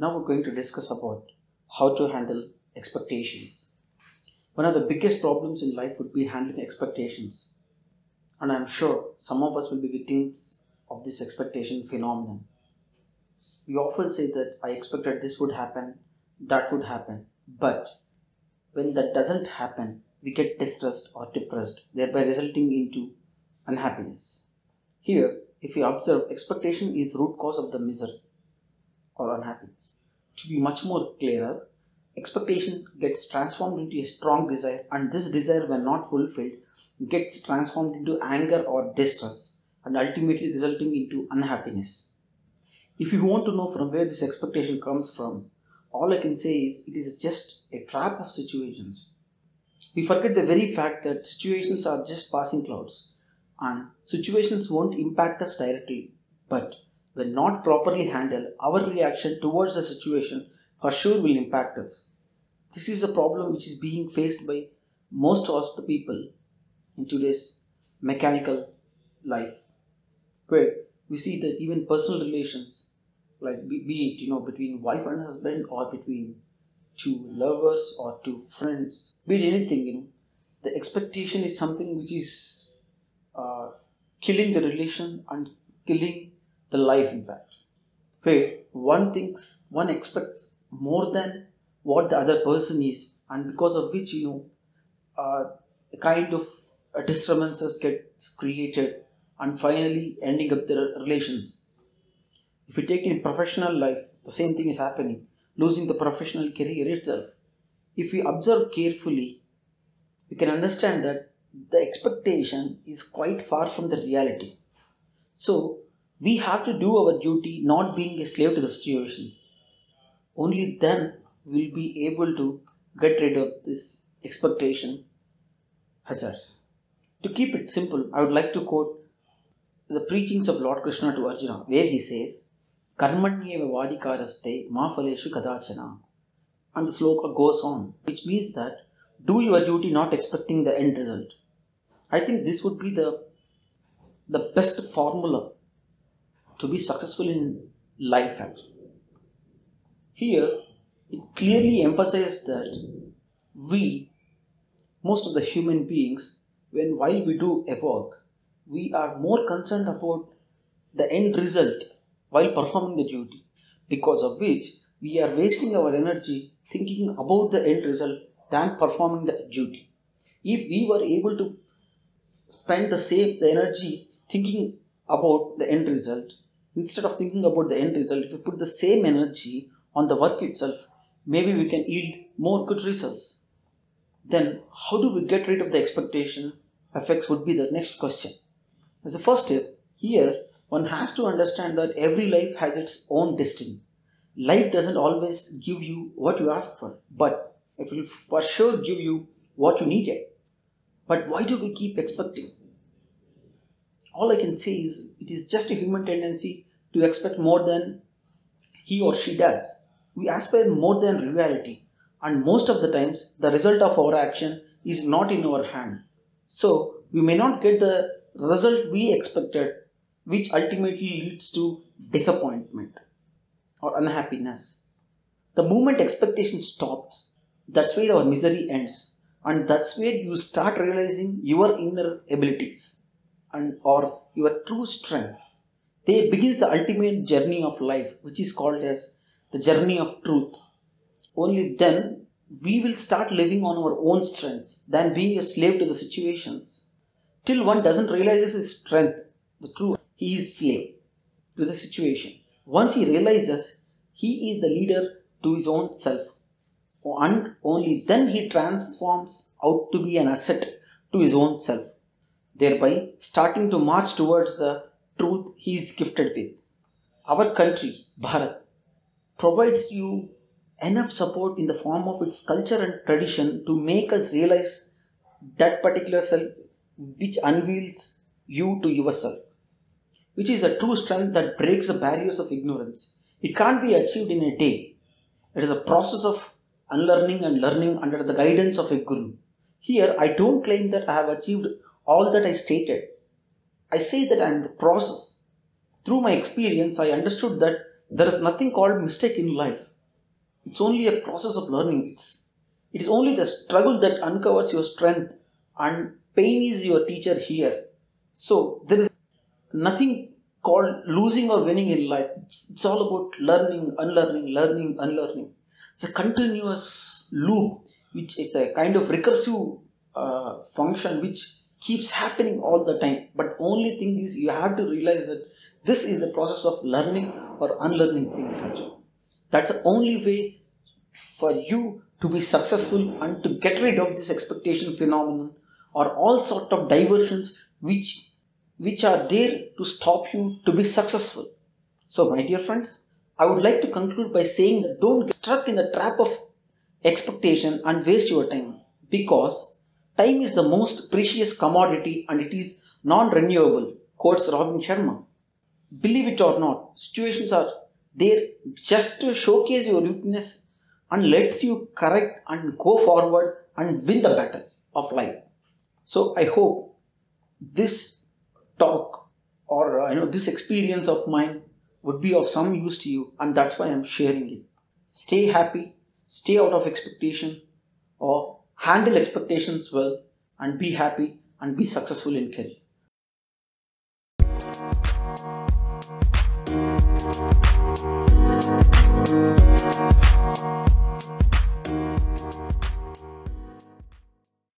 Now we're going to discuss about how to handle expectations. One of the biggest problems in life would be handling expectations. And I'm sure some of us will be victims of this expectation phenomenon. We often say that I expected this would happen, that would happen, but when that doesn't happen, we get distressed or depressed, thereby resulting into unhappiness. Here, if we observe, expectation is root cause of the misery or unhappiness. To be much more clearer, expectation gets transformed into a strong desire, and this desire, when not fulfilled, gets transformed into anger or distress, and ultimately resulting into unhappiness. If you want to know from where this expectation comes from, all I can say is it is just a trap of situations. We forget the very fact that situations are just passing clouds and situations won't impact us directly, but when not properly handled, our reaction towards the situation for sure will impact us. This is a problem which is being faced by most of the people in today's mechanical life, where we see that even personal relations, like be, it you know between wife and husband or between two lovers or two friends, be it anything, you know, the expectation is something which is uh, killing the relation and killing the life in fact. Where one thinks one expects more than what the other person is and because of which you know uh, a kind of uh, disturbances gets created and finally ending up the relations. If you take in professional life the same thing is happening. Losing the professional career itself. If we observe carefully we can understand that the expectation is quite far from the reality. So we have to do our duty not being a slave to the situations. Only then we'll be able to get rid of this expectation hazards. To keep it simple, I would like to quote the preachings of Lord Krishna to Arjuna, where he says, vadikaraste mafaleshu kadachana. And the sloka goes on, which means that do your duty not expecting the end result. I think this would be the the best formula to be successful in life Here, it clearly emphasizes that we, most of the human beings, when while we do a work, we are more concerned about the end result while performing the duty, because of which we are wasting our energy thinking about the end result than performing the duty. If we were able to spend the same the energy thinking about the end result, instead of thinking about the end result, if we put the same energy on the work itself, maybe we can yield more good results. Then, how do we get rid of the expectation effects? Would be the next question. As the first step, here one has to understand that every life has its own destiny. Life doesn't always give you what you ask for, but it will for sure give you what you needed. But why do we keep expecting? all I can say is it is just a human tendency to expect more than he or she does. We aspire more than reality, and most of the times the result of our action is not in our hand. So we may not get the result we expected, which ultimately leads to disappointment or unhappiness. The moment expectation stops, that's where our misery ends, and that's where you start realizing your inner abilities and or your true strengths. There begins the ultimate journey of life, which is called as the journey of truth. Only then we will start living on our own strengths than being a slave to the situations. Till one doesn't realize his strength, the truth, he is slave to the situations. Once he realizes he is the leader to his own self, and only then he transforms out to be an asset to his own self thereby starting to march towards the truth he is gifted with. Our country, Bharat, provides you enough support in the form of its culture and tradition to make us realize that particular self which unveils you to yourself, which is a true strength that breaks the barriers of ignorance. It can't be achieved in a day. It is a process of unlearning and learning under the guidance of a guru. Here, I don't claim that I have achieved all that I stated. I say that I am the process. Through my experience, I understood that there is nothing called mistake in life. It's only a process of learning. It's it is only the struggle that uncovers your strength, and pain is your teacher here. So there is nothing called losing or winning in life. It's, it's all about learning, unlearning, learning, unlearning. It's a continuous loop, which is a kind of recursive uh, function which keeps happening all the time. But only thing is you have to realize that this is a process of learning or unlearning things. Actually. That's the only way for you to be successful and to get rid of this expectation phenomenon or all sort of diversions which which are there to stop you to be successful. So, my dear friends, I would like to conclude by saying that don't get stuck in the trap of expectation and waste your time because time is the most precious commodity and it is non renewable, quotes Robin Sharma. Believe it or not, situations are there just to showcase your weakness and lets you correct and go forward and win the battle of life. So, I hope this talk or uh, you know this experience of mine would be of some use to you and that's why i'm sharing it stay happy stay out of expectation or handle expectations well, and be happy and be successful in career.